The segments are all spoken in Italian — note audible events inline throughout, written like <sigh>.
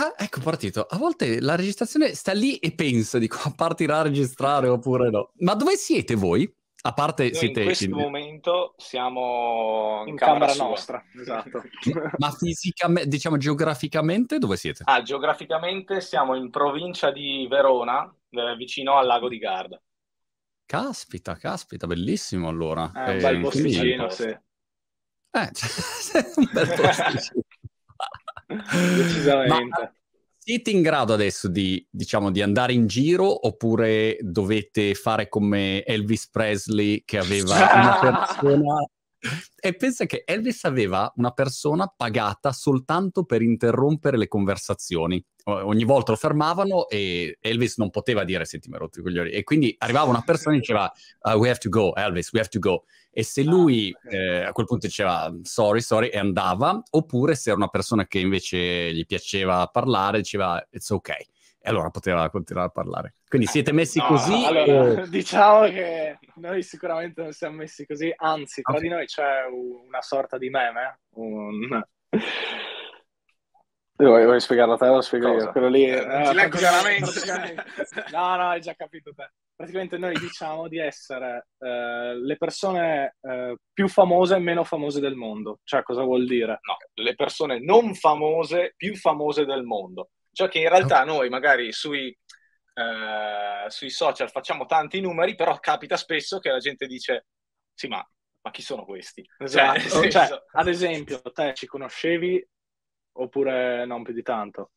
Ah, ecco partito. A volte la registrazione sta lì e pensa, dico, partirà a registrare oppure no. Ma dove siete voi? A parte Noi siete in questo in- momento siamo in, in camera, camera nostra, esatto. <laughs> ma fisicamente, diciamo geograficamente dove siete? Ah, geograficamente siamo in provincia di Verona, eh, vicino al lago di Garda. Caspita, caspita, bellissimo allora. È un Eh, bel quindi- posticino, sì. Eh, cioè, <laughs> un bel posticino. <laughs> Decisamente. Ma siete in grado adesso di, diciamo, di andare in giro oppure dovete fare come Elvis Presley che aveva una <laughs> persona... E pensa che Elvis aveva una persona pagata soltanto per interrompere le conversazioni. Ogni volta lo fermavano e Elvis non poteva dire senti mi rotto i coglioni. E quindi arrivava una persona e diceva "Uh, we have to go, Elvis, we have to go. E se lui ok. eh, a quel punto diceva sorry, sorry e andava, oppure se era una persona che invece gli piaceva parlare, diceva it's ok. E allora poteva continuare a parlare. Quindi siete messi No, così? Allora, o- <laughs> diciamo che noi sicuramente non siamo messi così, anzi, tra Ok. di noi c'è una sorta di meme, un... <laughs> Vuoi, vuoi spiegarlo a te lo spiego Cosa? io? Quello lì... Eh, eh, praticamente- No, no, hai già capito te. Praticamente noi diciamo di essere eh, le persone eh, più famose e meno famose del mondo. Cioè, cosa vuol dire? No, le persone non famose, più famose del mondo. Cioè che in realtà noi magari sui, eh, sui social facciamo tanti numeri, però capita spesso che la gente dice sì, ma, ma chi sono questi? <laughs> Esatto. Cioè, senso- ad esempio, te ci conoscevi oppure non più di tanto?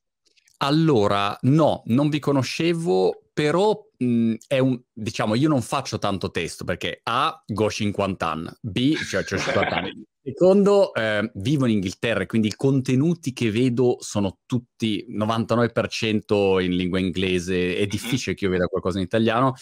Allora, no, non vi conoscevo, però mh, è un, diciamo, io non faccio tanto testo perché A, go 50 anni, B, cioè c'ho 50 anni. Secondo, eh, vivo in Inghilterra e quindi i contenuti che vedo sono tutti 99% in lingua inglese, è difficile che io veda qualcosa in italiano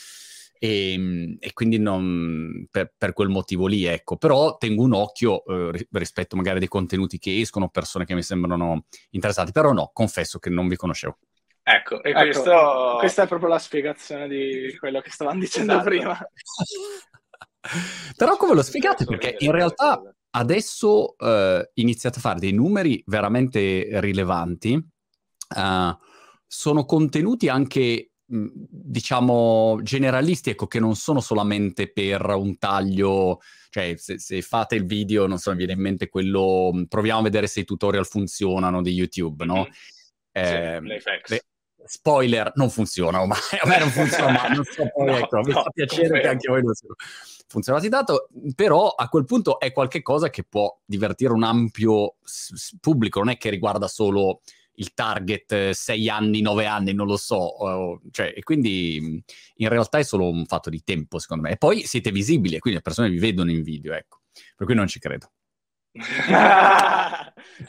e, mh, e quindi non, per, per quel motivo lì, ecco, però tengo un occhio eh, ri- rispetto magari dei contenuti che escono, persone che mi sembrano interessanti, però no, confesso che non vi conoscevo. Ecco, e Ecco, questo... Questa è proprio la spiegazione di quello che stavamo dicendo Esatto. prima. <laughs> Però come lo spiegate? Perché in realtà adesso eh, iniziate a fare dei numeri veramente rilevanti. eh, sono contenuti anche, diciamo, generalisti, ecco, che non sono solamente per un taglio. Cioè, se, se fate il video, non so, mi viene in mente quello, mh, proviamo a vedere se i tutorial funzionano di YouTube, no? Mhm. Eh, Sì, beh, spoiler, non funziona ormai, a me non funziona mai, non so <laughs> poi, No, ecco, mi no, fa piacere che confermo. anche a voi non sia funzionati tanto, però a quel punto è qualcosa che può divertire un ampio s- pubblico, non è che riguarda solo il target 6 anni, 9 anni, non lo so, cioè, e quindi in realtà è solo un fatto di tempo secondo me, e poi siete visibili quindi le persone vi vedono in video, ecco, per cui non ci credo. <laughs>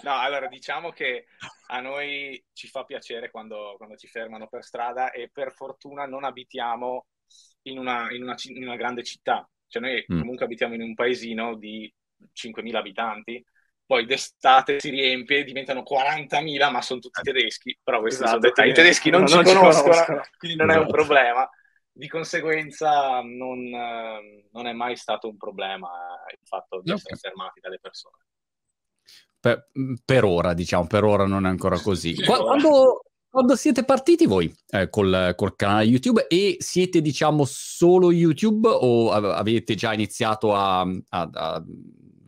no, allora diciamo che a noi ci fa piacere quando, quando ci fermano per strada e per fortuna non abitiamo in una, in una in una grande città. Cioè noi Mm. comunque abitiamo in un paesino di 5.000 abitanti, poi d'estate si riempie, diventano 40.000, ma sono tutti tedeschi, però questi Esatto, sono dettagli. I tedeschi non, non ci, conoscono, conoscono. quindi non è un problema. Di conseguenza non, eh, non è mai stato un problema il fatto di Ok. essere fermati dalle persone. Per, per ora, diciamo, per ora non è ancora così. Quando, quando siete partiti voi eh, col, col canale YouTube e siete, diciamo, solo YouTube o ave- avete già iniziato a, a- a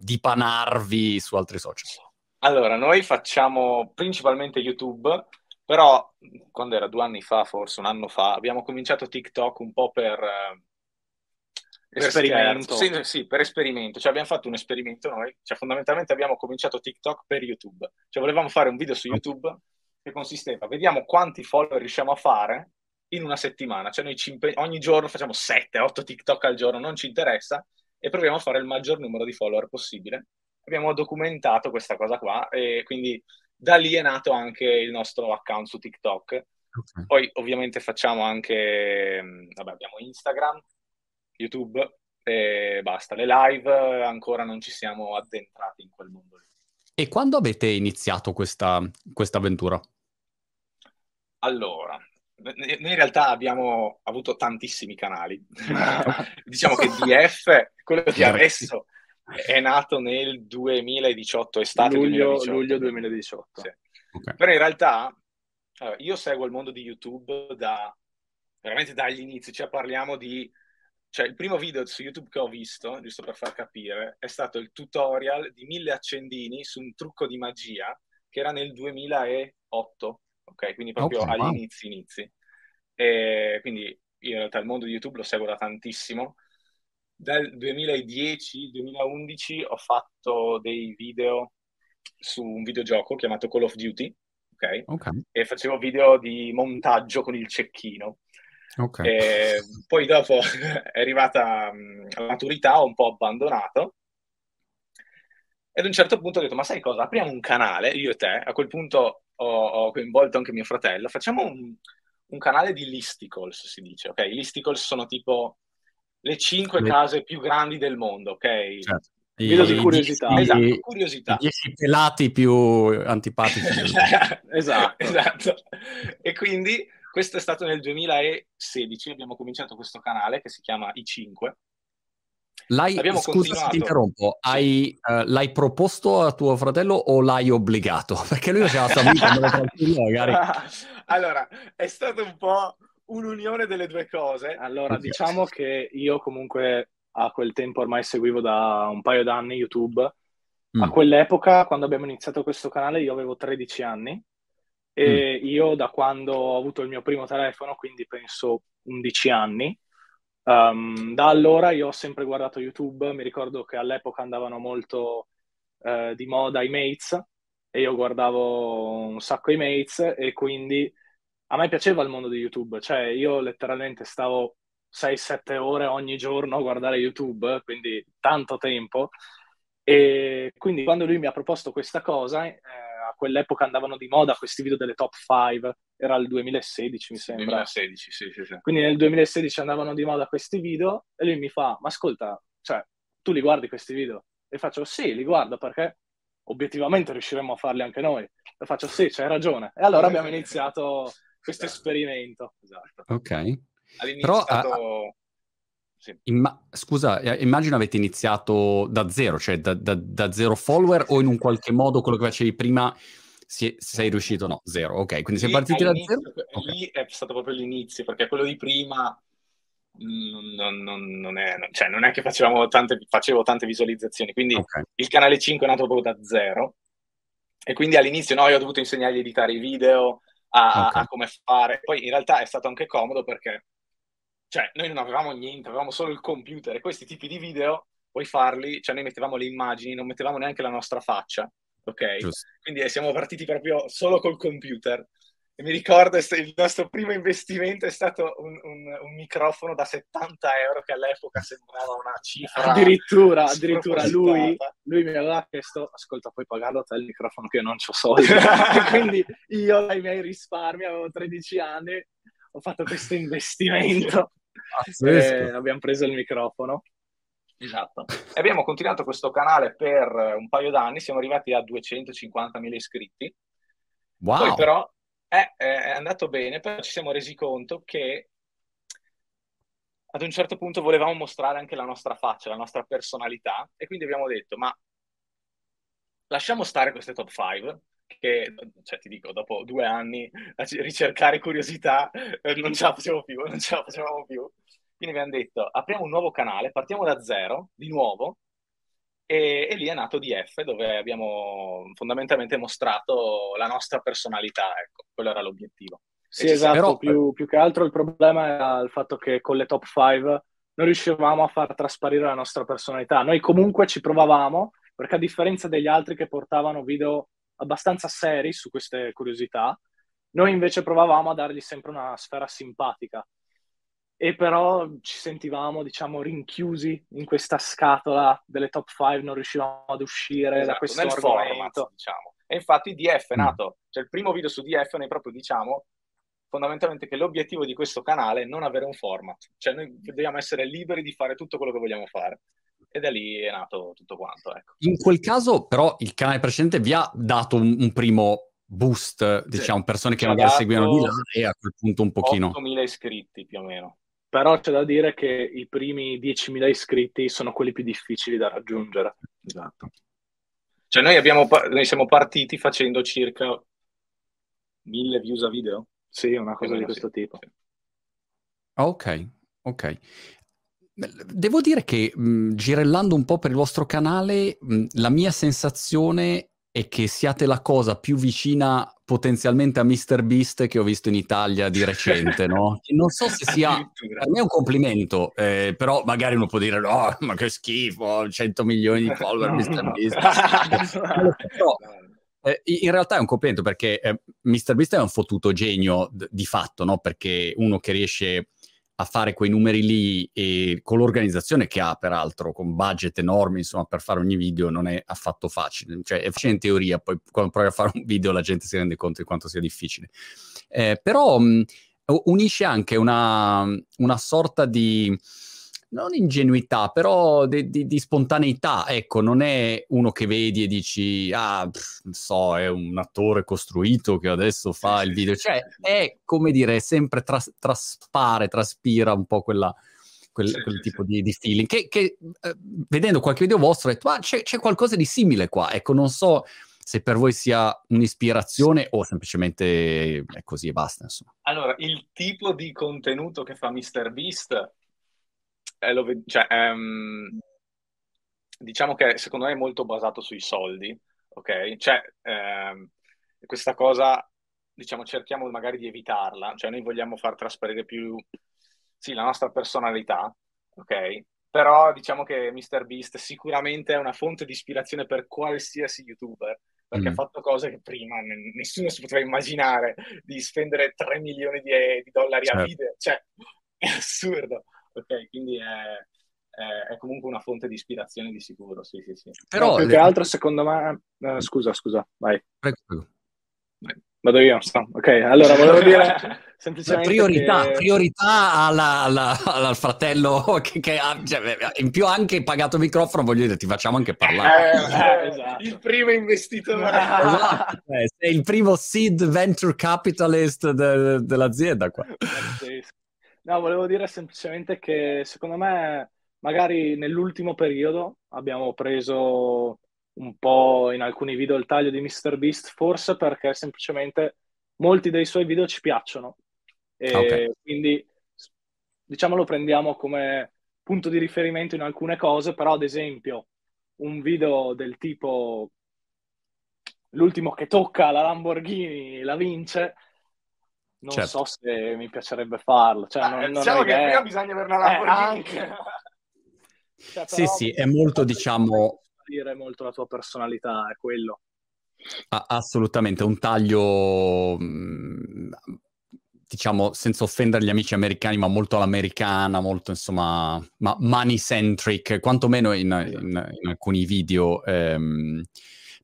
dipanarvi su altri social? Allora, noi facciamo principalmente YouTube, però quando era due anni fa, forse un anno fa, abbiamo cominciato TikTok un po' per, eh, per Esperimento. Sì, sì, per esperimento. Cioè abbiamo fatto un esperimento noi, cioè fondamentalmente abbiamo cominciato TikTok per YouTube. Cioè volevamo fare un video su YouTube che consisteva, vediamo quanti follower riusciamo a fare in una settimana. Cioè noi ci impe- ogni giorno facciamo 7-8 TikTok al giorno, non ci interessa, e proviamo a fare il maggior numero di follower possibile. Abbiamo documentato questa cosa qua e quindi da lì è nato anche il nostro account su TikTok. Poi ovviamente facciamo anche, mh, vabbè, abbiamo Instagram, YouTube e basta. Le live ancora non ci siamo addentrati in quel mondo lì. E quando avete iniziato questa questa avventura? Allora, noi in realtà abbiamo avuto tantissimi canali. <laughs> diciamo che DF, quello di adesso, è nato nel 2018, estate luglio, 2018. luglio 2018. Sì. Ok. Però in realtà io seguo il mondo di YouTube da veramente dagli inizi, cioè parliamo di cioè il primo video su YouTube che ho visto, giusto per far capire, è stato il tutorial di mille accendini su un trucco di magia che era nel 2008, ok? Quindi proprio okay, agli wow. inizi inizi. E quindi io in realtà il mondo di YouTube lo seguo da tantissimo. Dal 2010-2011 ho fatto dei video su un videogioco chiamato Call of Duty, ok? okay. E facevo video di montaggio con il cecchino. Okay. Poi dopo <laughs> è arrivata la maturità, ho un po' abbandonato. E ad un certo punto ho detto, ma sai cosa? Apriamo un canale, io e te. A quel punto ho, ho coinvolto anche mio fratello. Facciamo un, un, canale di listicles, si dice. Ok, I listicles sono tipo le cinque le... case più grandi del mondo, ok? Certo. Video di curiosità. I, esatto, curiosità. I dieci pelati più antipatici. <laughs> esatto. esatto. E quindi questo è stato nel 2016, abbiamo cominciato questo canale che si chiama I5. L'hai, abbiamo scusa ti interrompo, hai, uh, l'hai proposto a tuo fratello o l'hai obbligato? <laughs> Perché lui faceva sta vita magari. <laughs> allora, è stato un po' un'unione delle due cose. Allora, diciamo che io comunque a quel tempo ormai seguivo da un paio d'anni YouTube. Mm. A quell'epoca, quando abbiamo iniziato questo canale, io avevo 13 anni e mm. io da quando ho avuto il mio primo telefono, quindi penso 11 anni, um, da allora io ho sempre guardato YouTube, mi ricordo che all'epoca andavano molto uh, di moda i mates e io guardavo un sacco i mates e quindi a me piaceva il mondo di YouTube, cioè io letteralmente stavo 6-7 ore ogni giorno a guardare YouTube, quindi tanto tempo. E quindi quando lui mi ha proposto questa cosa, eh, quell'epoca andavano di moda questi video delle top 5, era il 2016 mi sembra. 2016, sì, sì, sì. Quindi nel 2016 andavano di moda questi video e lui mi fa, ma ascolta, cioè, tu li guardi questi video? E faccio, sì, li guardo perché obiettivamente riusciremo a farli anche noi. E faccio, sì, c'hai ragione. E allora abbiamo <laughs> iniziato questo esatto. esperimento. Esatto. Ok. All'inizio Però, stato... Sì. Imma- scusa, eh, immagino avete iniziato da zero, cioè da, da, da, zero follower o in un qualche modo quello che facevi prima si, sei riuscito? No, zero, ok. Quindi sei partiti da zero? Lì okay. è stato proprio l'inizio, perché quello di prima non, non, non, è, cioè non è, che tante, facevo tante visualizzazioni, quindi okay. il canale 5 è nato proprio da zero e quindi all'inizio no, io ho dovuto insegnargli a editare i video, a, okay. a come fare. Poi in realtà è stato anche comodo perché cioè noi non avevamo niente, avevamo solo il computer e questi tipi di video puoi farli, cioè noi mettevamo le immagini, non mettevamo neanche la nostra faccia, ok? Giusto. Quindi siamo partiti proprio solo col computer. E mi ricordo il nostro primo investimento è stato un, un, un, microfono da 70 euro che all'epoca sembrava una cifra. Addirittura, addirittura lui, lui, mi aveva chiesto: Ascolta, puoi pagarlo a te il microfono che io non ho soldi. <laughs> quindi io dai miei risparmi avevo 13 anni, ho fatto questo investimento e abbiamo preso il microfono. Esatto. E abbiamo continuato questo canale per un paio d'anni, siamo arrivati a 250.000 iscritti. Wow. Poi però è, è andato bene, però ci siamo resi conto che ad un certo punto volevamo mostrare anche la nostra faccia, la nostra personalità e quindi abbiamo detto ma lasciamo stare queste top 5 che, cioè, ti dico, dopo due anni a ricercare curiosità eh, non ce la facevamo più, non ce la facevamo più. Quindi abbiamo detto, apriamo un nuovo canale, partiamo da zero, di nuovo, e, e, lì è nato DF, dove abbiamo fondamentalmente mostrato la nostra personalità, ecco, quello era l'obiettivo. Sì, esatto, però... più, più, che altro il problema era il fatto che con le top 5 non riuscivamo a far trasparire la nostra personalità. Noi comunque ci provavamo, perché a differenza degli altri che portavano video abbastanza seri su queste curiosità, noi invece provavamo a dargli sempre una sfera simpatica. E però ci sentivamo, diciamo, rinchiusi in questa scatola delle top 5, non riuscivamo ad uscire esatto, da questo nel. Format, diciamo. E infatti DF è mm. nato, cioè il primo video su DF noi proprio diciamo fondamentalmente che l'obiettivo di questo canale è non avere un format, cioè noi dobbiamo essere liberi di fare tutto quello che vogliamo fare e da lì è nato tutto quanto. Ecco. In quel caso, però, il canale precedente vi ha dato un, un primo boost, diciamo, sì, persone che magari seguivano di là e a quel punto un pochino. 8.000 iscritti più o meno. Però c'è da dire che i primi 10.000 iscritti sono quelli più difficili da raggiungere. Esatto. Cioè noi, abbiamo, noi siamo partiti facendo circa mille views a video? Sì, una cosa di questo sì. tipo. Ok, ok. Devo dire che mh, girellando un po' per il vostro canale, mh, la mia sensazione è che siate la cosa più vicina potenzialmente a Mr. Beast che ho visto in Italia di recente, no? <laughs> Non so se sia... Per me è un complimento, eh, però magari uno può dire no, ma che schifo, 100 milioni di follower no, Mr. Beast. <laughs> però, eh, in realtà è un complimento perché eh, Mr. Beast è un fottuto genio d- di fatto, no? Perché uno che riesce a fare quei numeri lì e con l'organizzazione che ha, peraltro, con budget enormi, insomma, per fare ogni video non è affatto facile. Cioè, è facile in teoria, poi quando provi a fare un video la gente si rende conto di quanto sia difficile. Eh, però mh, unisce anche una, una sorta di non ingenuità, però di, di, di, spontaneità. Ecco, non è uno che vedi e dici, ah, pff, non so, è un attore costruito che adesso fa il <laughs> video. Cioè, è come dire, sempre tras- traspare, traspira un po' quella, quel, sì, quel sì, tipo sì. Di, di, feeling. Che, che eh, vedendo qualche video vostro, ho detto, ah, c'è, c'è qualcosa di simile qua. Ecco, non so se per voi sia un'ispirazione o semplicemente è così e basta. Insomma. Allora, il tipo di contenuto che fa MrBeast eh, lo, cioè, ehm, diciamo che secondo me è molto basato sui soldi, ok? Cioè, ehm, questa cosa, diciamo, cerchiamo magari di evitarla, cioè noi vogliamo far trasparire più, sì, la nostra personalità, ok? Però diciamo che MrBeast sicuramente è una fonte di ispirazione per qualsiasi youtuber, perché mm. ha fatto cose che prima nessuno si poteva immaginare, di spendere 3 milioni di, di dollari certo. a video, cioè è assurdo ok? Quindi è, è, è, comunque una fonte di ispirazione di sicuro, sì, sì, sì. Però no, più le... che altro, secondo me... Uh, scusa, scusa, vai. Prego. Vado io, sto. ok. Allora, volevo <laughs> dire semplicemente priorità, che... priorità alla, alla, al fratello che, che ha, cioè, in più anche pagato microfono, voglio dire, ti facciamo anche parlare. Eh, <laughs> eh, esatto. Il primo investitore. esatto. eh, sei il primo seed venture capitalist de, dell'azienda qua. No, volevo dire semplicemente che secondo me magari nell'ultimo periodo abbiamo preso un po' in alcuni video il taglio di MrBeast, forse perché semplicemente molti dei suoi video ci piacciono. E okay. quindi diciamo lo prendiamo come punto di riferimento in alcune cose, però ad esempio un video del tipo l'ultimo che tocca la Lamborghini la vince, non certo. so se mi piacerebbe farlo. Cioè, non, eh, non diciamo che prima bisogna avere una eh, Lamborghini. Eh, cioè, sì, sì, è molto, diciamo... Dire molto la tua personalità, è quello. Ah, assolutamente, un taglio, mm, diciamo, senza offendere gli amici americani, ma molto all'americana, molto, insomma, ma money-centric, quantomeno in, in, in alcuni video. Ehm...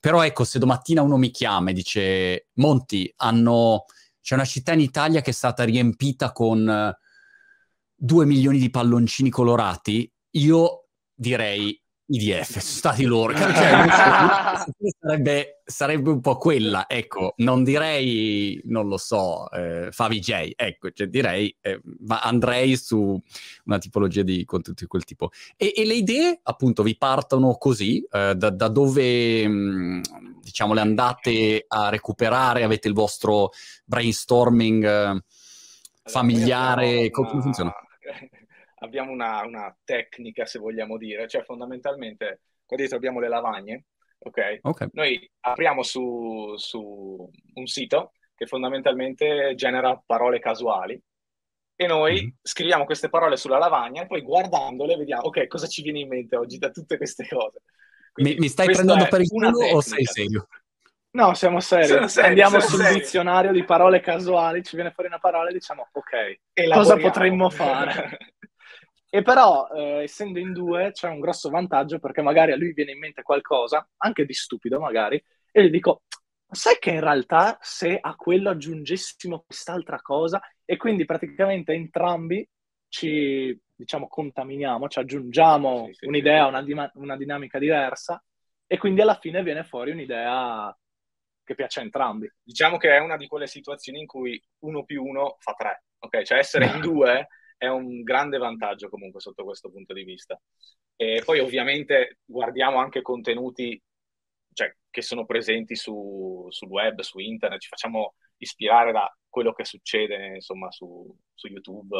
Però ecco, se domattina uno mi chiama e dice, Monti, hanno c'è una città in Italia che è stata riempita con uh, due milioni di palloncini colorati. Io direi IDF, sono stati loro. <laughs> Cioè, sarebbe, sarebbe, un po' quella, ecco, non direi, non lo so, eh, Favi J, ecco, cioè direi, eh, ma andrei su una tipologia di contenuti di quel tipo. E, e le idee, appunto, vi partono così, eh, da, da, dove, mh, mm, diciamo, le andate a recuperare, avete il vostro brainstorming eh, familiare, come funziona? <laughs> abbiamo una, una, tecnica, se vogliamo dire, cioè fondamentalmente qua dietro abbiamo le lavagne, ok? okay. Noi apriamo su, su, un sito che fondamentalmente genera parole casuali e noi mm. scriviamo queste parole sulla lavagna e poi guardandole vediamo, ok, cosa ci viene in mente oggi da tutte queste cose. Quindi, mi, mi, stai prendendo per il culo o sei serio? No, siamo seri. seri Andiamo sul seri. dizionario di parole casuali, ci viene fuori una parola e diciamo, ok, cosa potremmo fare? <laughs> E però, eh, essendo in due, c'è un grosso vantaggio perché magari a lui viene in mente qualcosa, anche di stupido magari, e gli dico, sai che in realtà se a quello aggiungessimo quest'altra cosa, e quindi praticamente entrambi ci, diciamo, contaminiamo, ci aggiungiamo sì, sì, un'idea, sì. Una, di- una dinamica diversa, e quindi alla fine viene fuori un'idea che piace a entrambi. Diciamo che è una di quelle situazioni in cui uno più uno fa tre, ok? Cioè essere <laughs> in due è un grande vantaggio comunque sotto questo punto di vista. E poi ovviamente guardiamo anche contenuti cioè, che sono presenti su, sul web, su internet, ci facciamo ispirare da quello che succede insomma su, su YouTube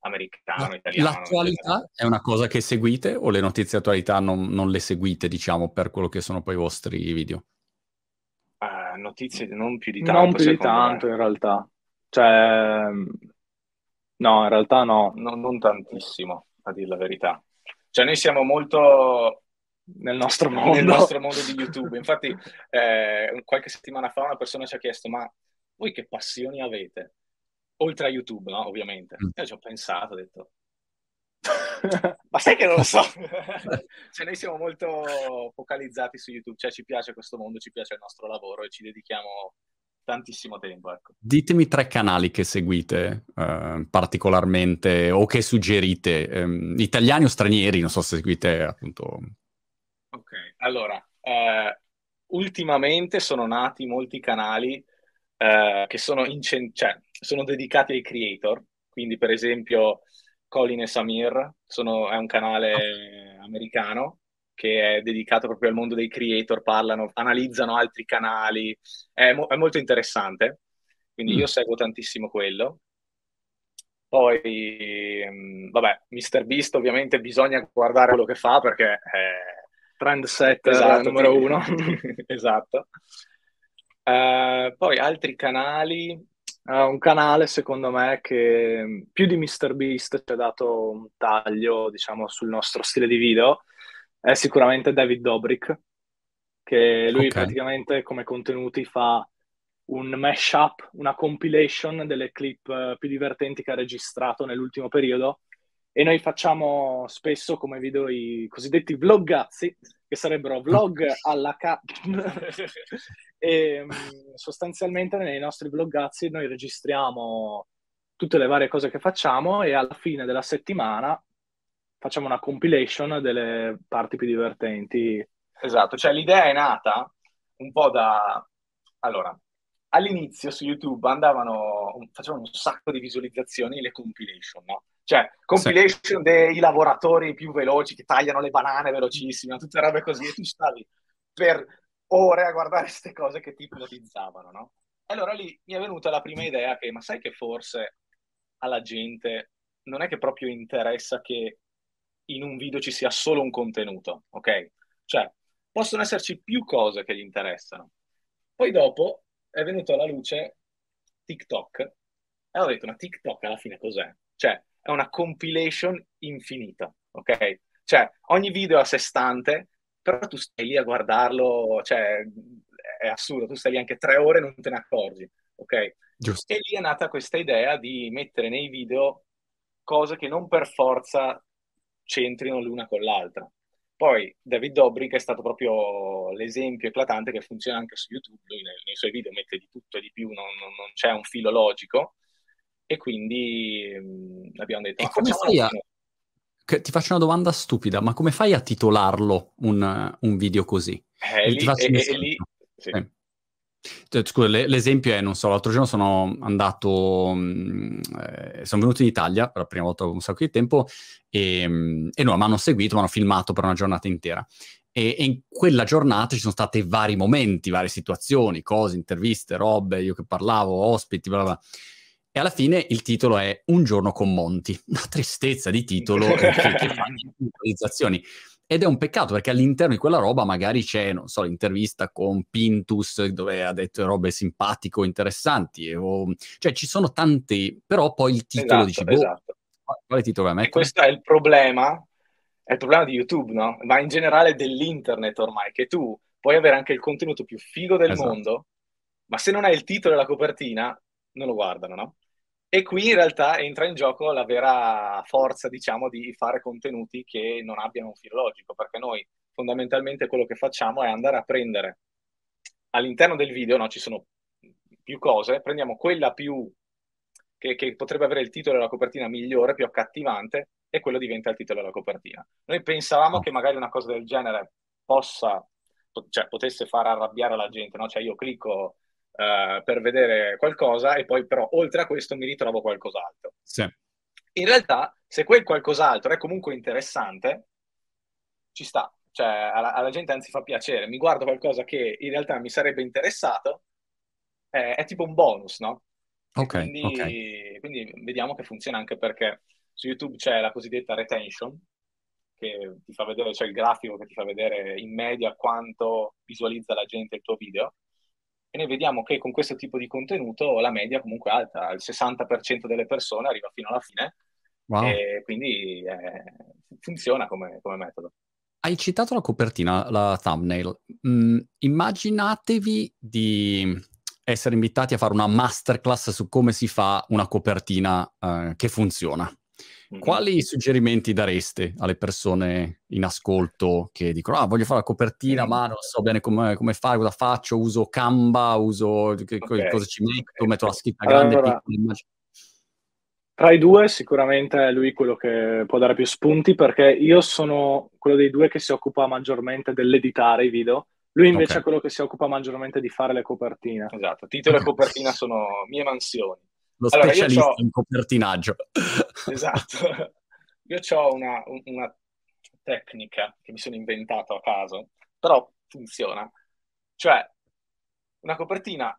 americano, italiano. L'attualità è una cosa che seguite o le notizie attualità non, non le seguite, diciamo, per quello che sono poi i vostri video? Uh, notizie non più di tanto. Non più di tanto, me. in realtà. Cioè, no, in realtà no. no. Non tantissimo, a dire la verità. Cioè, noi siamo molto nel nostro mondo, nel nostro mondo di YouTube. Infatti, eh, qualche settimana fa una persona ci ha chiesto: Ma voi che passioni avete? Oltre a YouTube, no? Ovviamente. Mm. Io ci ho pensato, ho detto, <laughs> ma sai che non lo so? <laughs> cioè, noi siamo molto focalizzati su YouTube, cioè ci piace questo mondo, ci piace il nostro lavoro e ci dedichiamo tantissimo tempo. Ecco. Ditemi tre canali che seguite eh, particolarmente o che suggerite, eh, italiani o stranieri, non so se seguite appunto. Ok, allora, eh, ultimamente sono nati molti canali eh, che sono, incent- cioè, sono dedicati ai creator, quindi per esempio Colin e Samir sono, è un canale americano che è dedicato proprio al mondo dei creator, parlano, analizzano altri canali, è, mo- è molto interessante, quindi mm. io seguo tantissimo quello. Poi, mh, vabbè, MrBeast ovviamente bisogna guardare quello che fa perché è trendsetter esatto, numero uno. <laughs> esatto. Uh, poi altri canali. Uh, un canale, secondo me, che più di MrBeast ci ha dato un taglio, diciamo, sul nostro stile di video, è sicuramente David Dobrik, che lui okay. praticamente come contenuti fa un mashup, una compilation delle clip uh, più divertenti che ha registrato nell'ultimo periodo e noi facciamo spesso come video i cosiddetti vloggazzi, che sarebbero vlog alla ca... <laughs> e mm, sostanzialmente nei nostri vloggazzi noi registriamo tutte le varie cose che facciamo e alla fine della settimana facciamo una compilation delle parti più divertenti. Esatto, cioè l'idea è nata un po' da... Allora, all'inizio su YouTube andavano, facevano un sacco di visualizzazioni le compilation, no? Cioè, compilation sì. dei lavoratori più veloci che tagliano le banane velocissime, tutte robe così, e tu stavi per ore a guardare queste cose che ti ipnotizzavano, no? E allora lì mi è venuta la prima idea che, ma sai che forse alla gente non è che proprio interessa che in un video ci sia solo un contenuto, ok? Cioè, possono esserci più cose che gli interessano. Poi dopo è venuto alla luce TikTok e ho detto, ma TikTok alla fine cos'è? Cioè, è una compilation infinita, ok? Cioè, ogni video è a sé stante, però tu stai lì a guardarlo, cioè, è assurdo, tu stai lì anche tre ore e non te ne accorgi, ok? Giusto. E lì è nata questa idea di mettere nei video cose che non per forza c'entrino l'una con l'altra. Poi David Dobrik è stato proprio l'esempio eclatante che funziona anche su YouTube, lui nei, nei suoi video mette di tutto e di più, non, non, non c'è un filo logico, e quindi mh, mm, abbiamo detto... E come fai a... Ti faccio una domanda stupida, ma come fai a titolarlo un, un video così? Eh, lì, e, e lì, sì. eh. Scusa, l'esempio è, non so, l'altro giorno sono andato, mh, eh, sono venuto in Italia per la prima volta un sacco di tempo e, mh, e no, mi hanno seguito, mi hanno filmato per una giornata intera. E, e, in quella giornata ci sono stati vari momenti, varie situazioni, cose, interviste, robe, io che parlavo, ospiti, bla bla. E alla fine il titolo è Un giorno con Monti, <laughs> una tristezza di titolo che, che fa <laughs> visualizzazioni. Ed è un peccato perché all'interno di quella roba magari c'è, non so, l'intervista con Pintus dove ha detto robe simpatico, interessanti. O... Cioè ci sono tanti, però poi il titolo esatto, dici, boh, esatto. quale titolo vai a? E questo è il problema, è il problema di YouTube, no? Ma in generale dell'internet ormai, che tu puoi avere anche il contenuto più figo del esatto. mondo, ma se non hai il titolo e la copertina, non lo guardano, no? E qui in realtà entra in gioco la vera forza, diciamo, di fare contenuti che non abbiano un filo logico, perché noi fondamentalmente quello che facciamo è andare a prendere all'interno del video, no, ci sono più cose, prendiamo quella più che, che, potrebbe avere il titolo e la copertina migliore, più accattivante, e quello diventa il titolo e la copertina. Noi pensavamo che magari una cosa del genere possa, cioè, potesse far arrabbiare la gente, no? Cioè io clicco uh, per vedere qualcosa e poi però oltre a questo mi ritrovo qualcos'altro. Sì. In realtà, se quel qualcos'altro è comunque interessante, ci sta. Cioè, alla, alla gente anzi fa piacere. Mi guardo qualcosa che in realtà mi sarebbe interessato è, è tipo un bonus, no? Ok, quindi, ok. quindi vediamo che funziona anche perché su YouTube c'è la cosiddetta retention, che ti fa vedere, c'è il grafico che ti fa vedere in media quanto visualizza la gente il tuo video. E noi vediamo che con questo tipo di contenuto la media comunque è alta, il 60% delle persone arriva fino alla fine Wow. e quindi eh, funziona come, come metodo. Hai citato la copertina, la thumbnail. Mm, immaginatevi di essere invitati a fare una masterclass su come si fa una copertina eh, che funziona. Mhm. Quali suggerimenti dareste alle persone in ascolto che dicono: Ah, voglio fare la copertina, Mm. ma non so bene come, come fare, cosa faccio? Uso Canva, uso che, Ok, cosa ci metto, metto la scritta grande, Allora, piccola, immagino. Tra i due sicuramente è lui quello che può dare più spunti perché io sono quello dei due che si occupa maggiormente dell'editare i video, lui invece Ok. è quello che si occupa maggiormente di fare le copertine. Esatto, titolo e copertina sono mie mansioni. Lo Allora, specialista in copertinaggio. <laughs> Esatto. Io ho una, una tecnica che mi sono inventato a caso, però funziona. Cioè, una copertina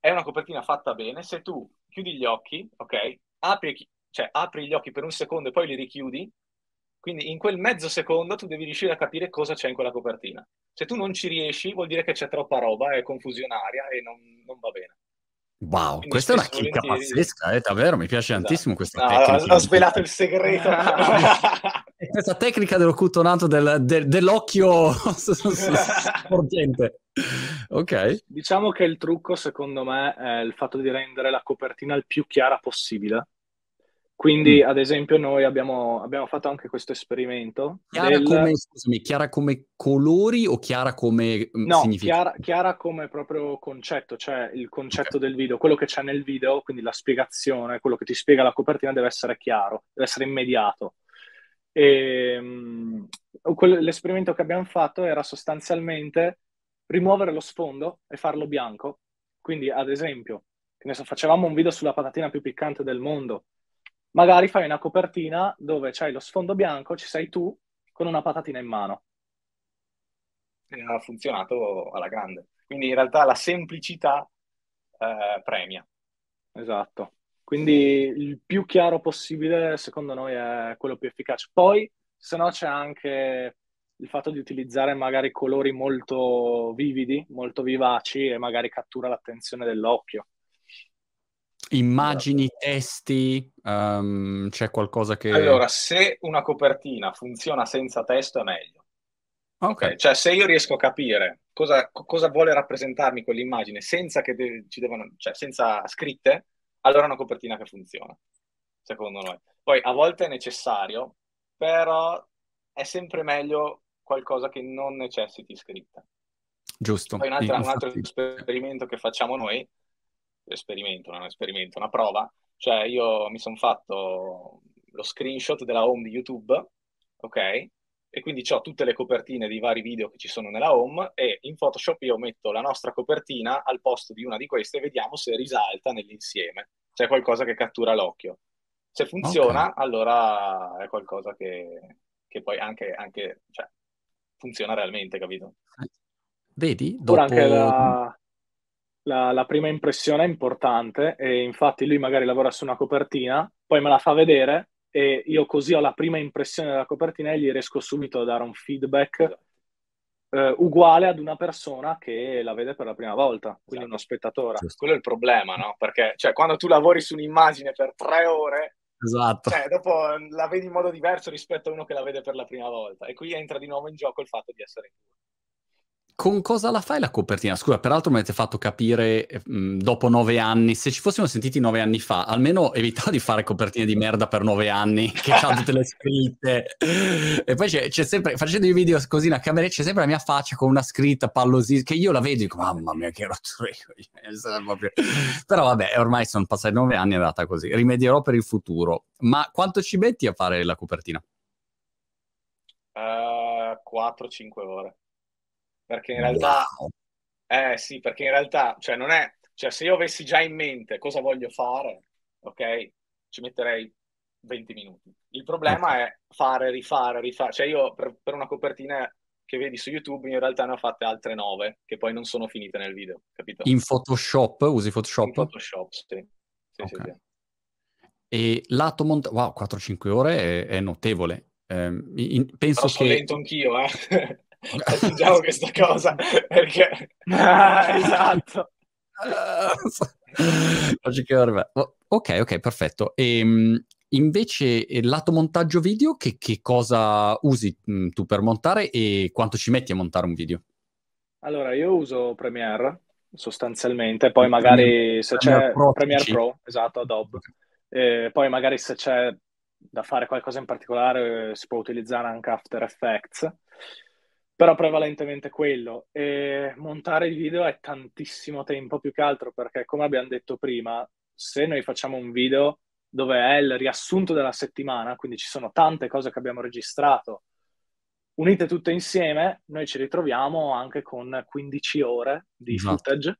è una copertina fatta bene se tu chiudi gli occhi, ok? Apri, cioè, apri gli occhi per un secondo e poi li richiudi. Quindi in quel mezzo secondo tu devi riuscire a capire cosa c'è in quella copertina. Se tu non ci riesci, vuol dire che c'è troppa roba, è confusionaria e non, non va bene. Wow, Quindi questa è una chicca volentieri- pazzesca, eh, davvero, mi piace Esatto. tantissimo questa No, tecnica. ho, svelato il segreto. <laughs> Questa tecnica dell'occultonato del, del- dell'occhio <laughs> sporgente. Ok. Diciamo che il trucco secondo me è il fatto di rendere la copertina il più chiara possibile. Quindi, Mm. ad esempio, noi abbiamo, abbiamo fatto anche questo esperimento Chiara del- come, scusami, chiara come colori o chiara come mm, No, chiara, chiara come proprio concetto, cioè il concetto del video, quello che c'è nel video, quindi la spiegazione, quello che ti spiega la copertina deve essere chiaro, deve essere immediato. E, quel- l'esperimento che abbiamo fatto era sostanzialmente rimuovere lo sfondo e farlo bianco. Quindi, ad esempio, che ne so, facevamo un video sulla patatina più piccante del mondo. Magari fai una copertina dove c'hai lo sfondo bianco, ci sei tu con una patatina in mano. E ha funzionato alla grande. Quindi in realtà la semplicità eh, premia. Esatto. Quindi il più chiaro possibile, secondo noi, è quello più efficace. Poi, se no, c'è anche il fatto di utilizzare magari colori molto vividi, molto vivaci e magari cattura l'attenzione dell'occhio. Immagini, testi, ehm, c'è qualcosa che... Allora, se una copertina funziona senza testo è meglio. ok, Ok, Cioè, se io riesco a capire cosa, co- cosa vuole rappresentarmi quell'immagine senza che de- ci devono, cioè senza scritte, allora è una copertina che funziona, secondo noi. Poi a volte è necessario, però è sempre meglio qualcosa che non necessiti scritta. giusto. Poi un altro Infatti- esperimento che facciamo noi, esperimento, non è un esperimento, una prova, cioè io mi sono fatto lo screenshot della home di YouTube, ok? E quindi ho tutte le copertine dei vari video che ci sono nella home e in Photoshop io metto la nostra copertina al posto di una di queste e vediamo se risalta nell'insieme, c'è qualcosa che cattura l'occhio. Se funziona, allora è qualcosa che, che poi anche, anche cioè, funziona realmente, capito? Vedi? Dopo... anche la, la- la prima impressione è importante e infatti lui magari lavora su una copertina, poi me la fa vedere e io così ho la prima impressione della copertina e gli riesco subito a dare un feedback eh, uguale ad una persona che la vede per la prima volta, quindi Esatto. uno spettatore. Giusto. Quello è il problema, no? Perché cioè, quando tu lavori su un'immagine per tre ore, Esatto. cioè, dopo la vedi in modo diverso rispetto a uno che la vede per la prima volta. E qui entra di nuovo in gioco il fatto di essere in due. Con cosa la fai la copertina? Scusa, peraltro mi avete fatto capire eh, mh, dopo nove anni, se ci fossimo sentiti nove anni fa, almeno evitavo di fare copertine di merda per nove anni, <laughs> che hanno tutte le scritte. E poi c'è, c'è sempre, facendo i video così in camera, c'è sempre la mia faccia con una scritta pallosissima, che io la vedo e dico, mamma mia che rottura <laughs> di coglioni", proprio. Però vabbè, ormai sono passati nove anni, è andata così. Rimedierò per il futuro. Ma quanto ci metti a fare la copertina? Eh, 4-5 ore. Perché in realtà, Wow. eh sì, perché in realtà, cioè non è, cioè se io avessi già in mente cosa voglio fare, ok, ci metterei 20 minuti. Il problema Ok. è fare, rifare, rifare. Cioè io per, per una copertina che vedi su YouTube in realtà ne ho fatte altre nove che poi non sono finite nel video, capito? In Photoshop? Usi Photoshop? In Photoshop, sì. sì, okay. sì. E lato montaggio, wow, 4-5 ore è, è notevole. Eh, in, penso Però che... lento anch'io, eh. <laughs> Aggiungiamo questa cosa, perché... Ah, esatto. <laughs> ok, ok, perfetto. E, ehm, invece, il lato montaggio video, che, che cosa usi mh, mm, tu per montare e quanto ci metti a montare un video? Allora, io uso Premiere sostanzialmente, poi magari se Premiere c'è Pro, Premiere Pro, esatto, Adobe. E poi magari se c'è da fare qualcosa in particolare si può utilizzare anche After Effects però prevalentemente quello. E montare il video è tantissimo tempo più che altro perché, come abbiamo detto prima, se noi facciamo un video dove è il riassunto della settimana, quindi ci sono tante cose che abbiamo registrato, unite tutte insieme, noi ci ritroviamo anche con 15 ore di esatto. footage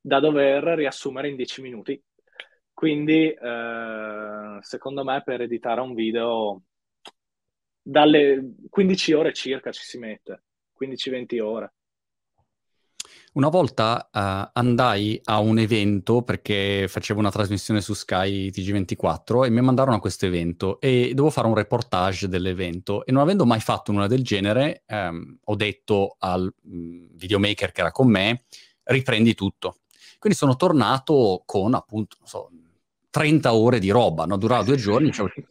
da dover riassumere in 10 minuti. Quindi, eh, secondo me, per editare un video, dalle 15 ore circa ci si mette. 15-20 ore. Una volta uh, andai a un evento perché facevo una trasmissione su Sky TG24 e mi mandarono a questo evento e dovevo fare un reportage dell'evento e non avendo mai fatto una del genere um, ho detto al um, videomaker che era con me riprendi tutto. Quindi sono tornato con appunto, non so, 30 ore di roba, no? durava due giorni. Cioè... <laughs>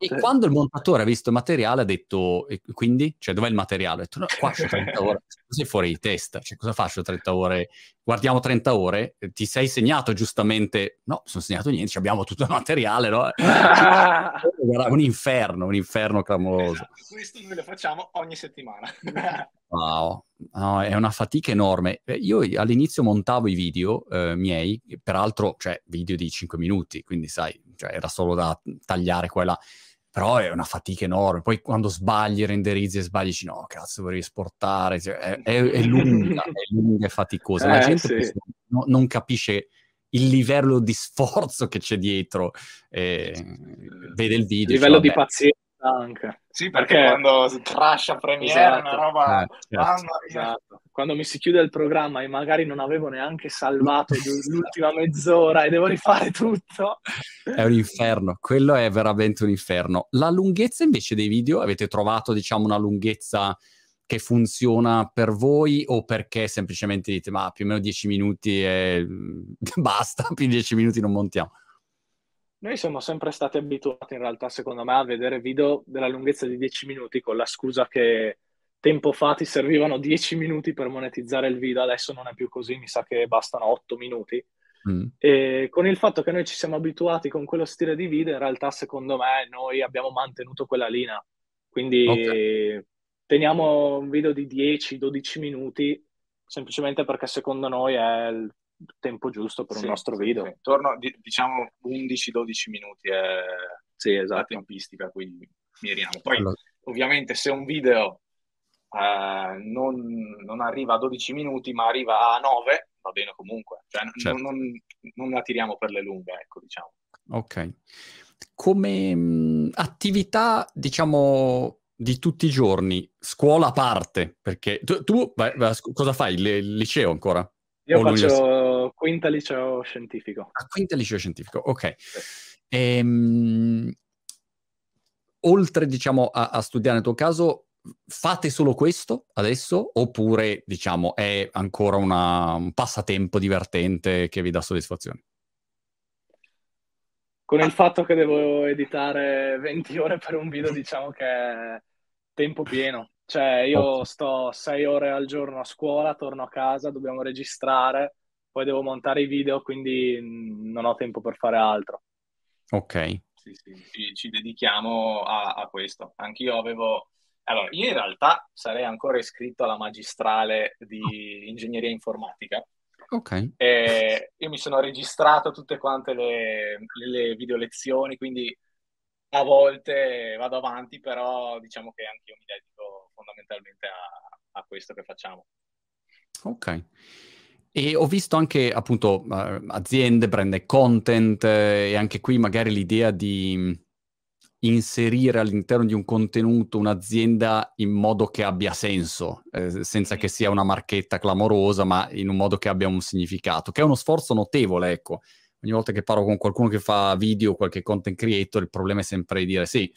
E quando il montatore ha visto il materiale ha detto, e quindi? Cioè, dov'è il materiale? Ho detto, no, qua c'è 30 ore, sei fuori di testa, cioè, cosa faccio 30 ore? Guardiamo 30 ore, ti sei segnato giustamente? No, sono segnato niente, abbiamo tutto il materiale, no? <laughs> Era un inferno, un inferno clamoroso. Esatto, questo noi lo facciamo ogni settimana. <laughs> Wow, no, è una fatica enorme. Eh, io all'inizio montavo i video eh, miei, peraltro, cioè video di 5 minuti, quindi sai, cioè, era solo da tagliare quella. Però è una fatica enorme. Poi quando sbagli, renderizzi e sbagli, dici no, cazzo, vorrei esportare. Cioè, è, è, è, lunga, è lunga e faticosa. La eh, gente sì. no, non capisce il livello di sforzo che c'è dietro. Eh, vede il video. Il livello cioè, di pazienza anche. Sì, perché, perché quando crasha Premiere esatto. una roba... Eh, certo. esatto. Quando mi si chiude il programma e magari non avevo neanche salvato <laughs> l'ultima mezz'ora e devo rifare tutto. È un inferno, quello è veramente un inferno. La lunghezza invece dei video, avete trovato diciamo una lunghezza che funziona per voi o perché semplicemente dite ma più o meno 10 minuti e <laughs> basta, più di 10 minuti non montiamo? Noi siamo sempre stati abituati in realtà, secondo me, a vedere video della lunghezza di 10 minuti con la scusa che tempo fa ti servivano 10 minuti per monetizzare il video, adesso non è più così, mi sa che bastano 8 minuti. Mm. E con il fatto che noi ci siamo abituati con quello stile di video, in realtà, secondo me, noi abbiamo mantenuto quella linea. Quindi okay. teniamo un video di 10-12 minuti semplicemente perché secondo noi è tempo giusto per sì, un nostro video. Sì. Torno, diciamo, 11-12 minuti è sì, esatto. la tempistica, quindi miriamo. Poi, allora. ovviamente, se un video uh, non, non, arriva a 12 minuti, ma arriva a 9, va bene comunque. Cioè, certo. non, non, non la tiriamo per le lunghe, ecco, diciamo. Ok. Come mh, attività, diciamo, di tutti i giorni, scuola a parte, perché tu, tu vai, cosa fai? Il liceo ancora? Io faccio quinta liceo scientifico. Ah, quinta liceo scientifico, ok. Sì. Ehm, oltre, diciamo, a, a, studiare nel tuo caso, fate solo questo adesso? Oppure, diciamo, è ancora una, un passatempo divertente che vi dà soddisfazione? Con il fatto che devo editare 20 ore per un video, diciamo che è tempo pieno. Cioè, io sto sei ore al giorno a scuola, torno a casa, dobbiamo registrare, poi devo montare i video, quindi non ho tempo per fare altro. Ok. Sì, sì, ci, ci dedichiamo a, a questo. Anch'io avevo... Allora, io in realtà sarei ancora iscritto alla magistrale di ingegneria informatica. Ok. E io mi sono registrato tutte quante le, le video lezioni, quindi a volte vado avanti, però diciamo che anche io mi dedico fondamentalmente a, a questo che facciamo. Ok. E ho visto anche appunto uh, aziende, brand content eh, e anche qui magari l'idea di inserire all'interno di un contenuto un'azienda in modo che abbia senso, eh, senza che sia una marchetta clamorosa, ma in un modo che abbia un significato, che è uno sforzo notevole, ecco. Ogni volta che parlo con qualcuno che fa video, qualche content creator, il problema è sempre di dire sì,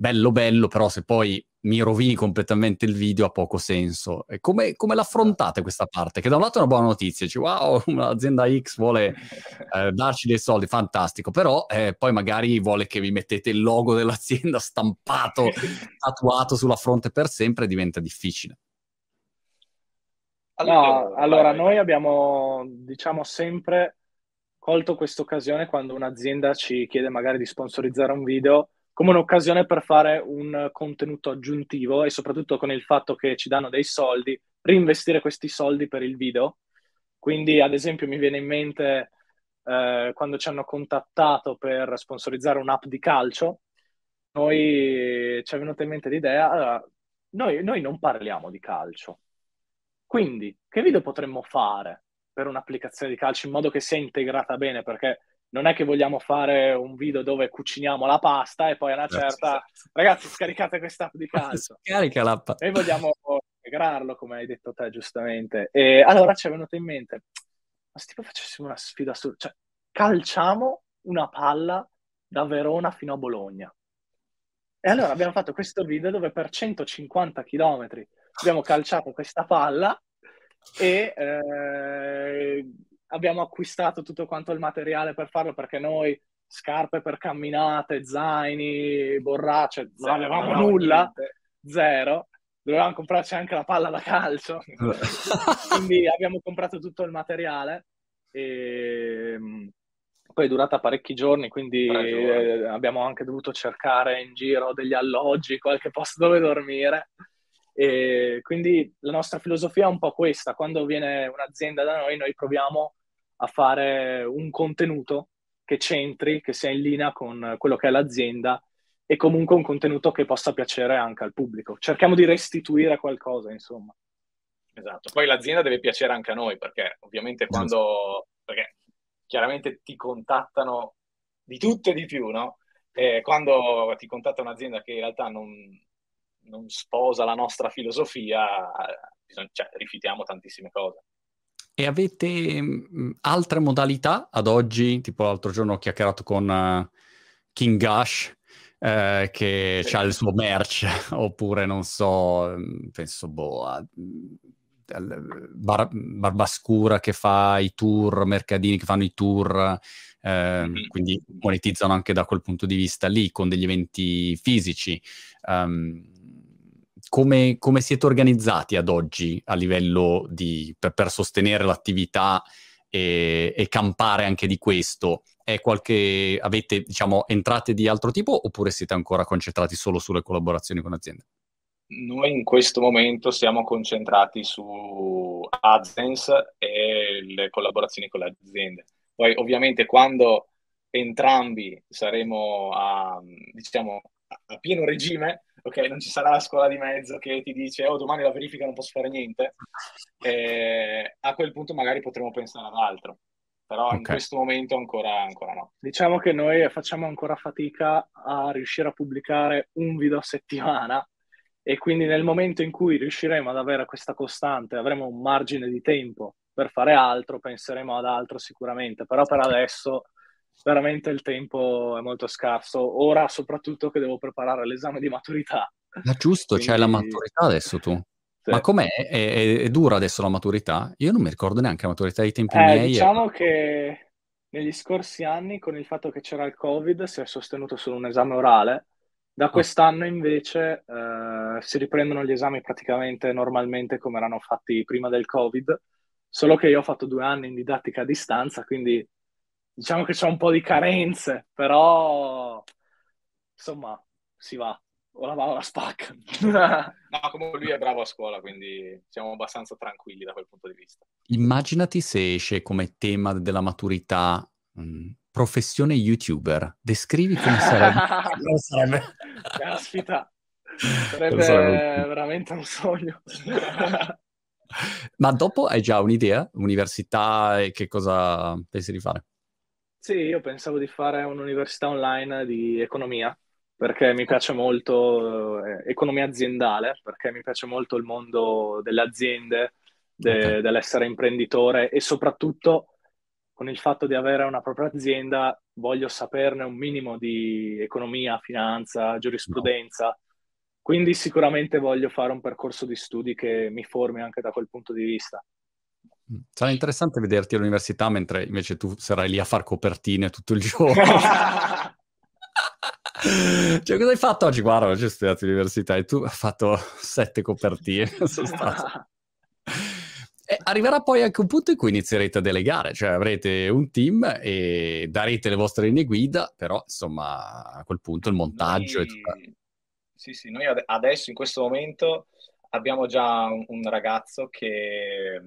bello bello, però se poi mi rovini completamente il video ha poco senso. E come, come l'affrontate questa parte? Che da un lato è una buona notizia, dici wow, <laughs> un'azienda X vuole eh, darci dei soldi, fantastico, però eh, poi magari vuole che vi mettete il logo dell'azienda <laughs> stampato, tatuato sulla fronte per sempre, diventa difficile. No, allora noi abbiamo, diciamo, sempre colto questa occasione quando un'azienda ci chiede magari di sponsorizzare un video come un'occasione per fare un contenuto aggiuntivo e soprattutto con il fatto che ci danno dei soldi, reinvestire questi soldi per il video. Quindi, ad esempio, mi viene in mente eh, quando ci hanno contattato per sponsorizzare un'app di calcio, noi ci è venuta in mente l'idea, allora, noi, noi non parliamo di calcio, quindi che video potremmo fare per un'applicazione di calcio in modo che sia integrata bene? Perché non è che vogliamo fare un video dove cuciniamo la pasta e poi a una certa ragazzi scaricate questa app di <laughs> calcio scarica l'app. Noi vogliamo integrarlo come hai detto te giustamente. E allora ci è venuto in mente ma se tipo facessimo una sfida su cioè calciamo una palla da Verona fino a Bologna. E allora abbiamo fatto questo video dove per 150 km abbiamo calciato questa palla e eh, abbiamo acquistato tutto quanto il materiale per farlo perché noi scarpe per camminate, zaini, borracce, non avevamo nulla, zero. Dovevamo comprarci anche la palla da calcio. <laughs> Quindi abbiamo comprato tutto il materiale e mm, poi è durata parecchi giorni, quindi eh, abbiamo anche dovuto cercare in giro degli alloggi, qualche posto dove dormire. E quindi la nostra filosofia è un po' questa, quando viene un'azienda da noi, noi proviamo a fare un contenuto che c'entri, che sia in linea con quello che è l'azienda e comunque un contenuto che possa piacere anche al pubblico. Cerchiamo di restituire qualcosa, insomma. Esatto, poi l'azienda deve piacere anche a noi, perché ovviamente quando... Perché chiaramente ti contattano di tutto e di più, no? E quando ti contatta un'azienda che in realtà non, non sposa la nostra filosofia, bisogna, cioè, rifiutiamo tantissime cose. E avete mh, mm, altre modalità ad oggi? Tipo l'altro giorno ho chiacchierato con uh, King Gush, eh, che sì. ha il suo merch, <laughs> oppure non so, mm, penso boh, a, mm, Bar- Barbascura che fa i tour, Mercadini che fanno i tour, eh, mm-hmm. quindi monetizzano anche da quel punto di vista lì con degli eventi fisici. Um, come, come, siete organizzati ad oggi a livello di, per, per sostenere l'attività e, e, campare anche di questo? È qualche, avete diciamo, entrate di altro tipo oppure siete ancora concentrati solo sulle collaborazioni con aziende? Noi in questo momento siamo concentrati su AdSense e le collaborazioni con le aziende. Poi ovviamente quando entrambi saremo a, diciamo, a pieno regime, ok, non ci sarà la scuola di mezzo che ti dice, oh, domani la verifica non posso fare niente, eh, a quel punto magari potremo pensare ad altro. Però okay. in questo momento ancora, ancora no. Diciamo che noi facciamo ancora fatica a riuscire a pubblicare un video a settimana e quindi nel momento in cui riusciremo ad avere questa costante, avremo un margine di tempo per fare altro, penseremo ad altro sicuramente, però per adesso veramente il tempo è molto scarso. Ora, soprattutto, che devo preparare l'esame di maturità. Ma giusto, Quindi... c'hai la maturità adesso tu. Sì. Ma com'è? È, è, è, dura adesso la maturità? Io non mi ricordo neanche la maturità dei tempi eh, miei. Diciamo e... che negli scorsi anni, con il fatto che c'era il Covid, si è sostenuto solo un esame orale. Da ah. quest'anno invece eh, si riprendono gli esami praticamente normalmente come erano fatti prima del Covid, solo che io ho fatto due anni in didattica a distanza, quindi diciamo che c'è un po' di carenze, però insomma si va, o la va o la spacca. no, comunque lui è bravo a scuola, quindi siamo abbastanza tranquilli da quel punto di vista. Immaginati se esce come tema della maturità mh, mm, professione youtuber. Descrivi come sarebbe. <laughs> come sarebbe. Caspita, sarebbe, sarebbe veramente un sogno. <laughs> Ma dopo hai già un'idea? Università e che cosa pensi di fare? Sì, io pensavo di fare un'università online di economia, perché mi piace molto eh, economia aziendale, perché mi piace molto il mondo delle aziende, de- okay. dell'essere imprenditore e soprattutto con il fatto di avere una propria azienda voglio saperne un minimo di economia, finanza, giurisprudenza. No. Quindi sicuramente voglio fare un percorso di studi che mi formi anche da quel punto di vista. Sarà interessante vederti all'università mentre invece tu sarai lì a far copertine tutto il <laughs> giorno. Cioè, cosa hai fatto oggi? Guarda, oggi ho studiato all'università e tu hai fatto sette copertine. arriverà poi anche un punto in cui inizierete a delegare, cioè avrete un team e darete le vostre linee guida, però insomma a quel punto il montaggio noi... e tutto. Sì, sì, noi ad- adesso in questo momento abbiamo già un, un ragazzo che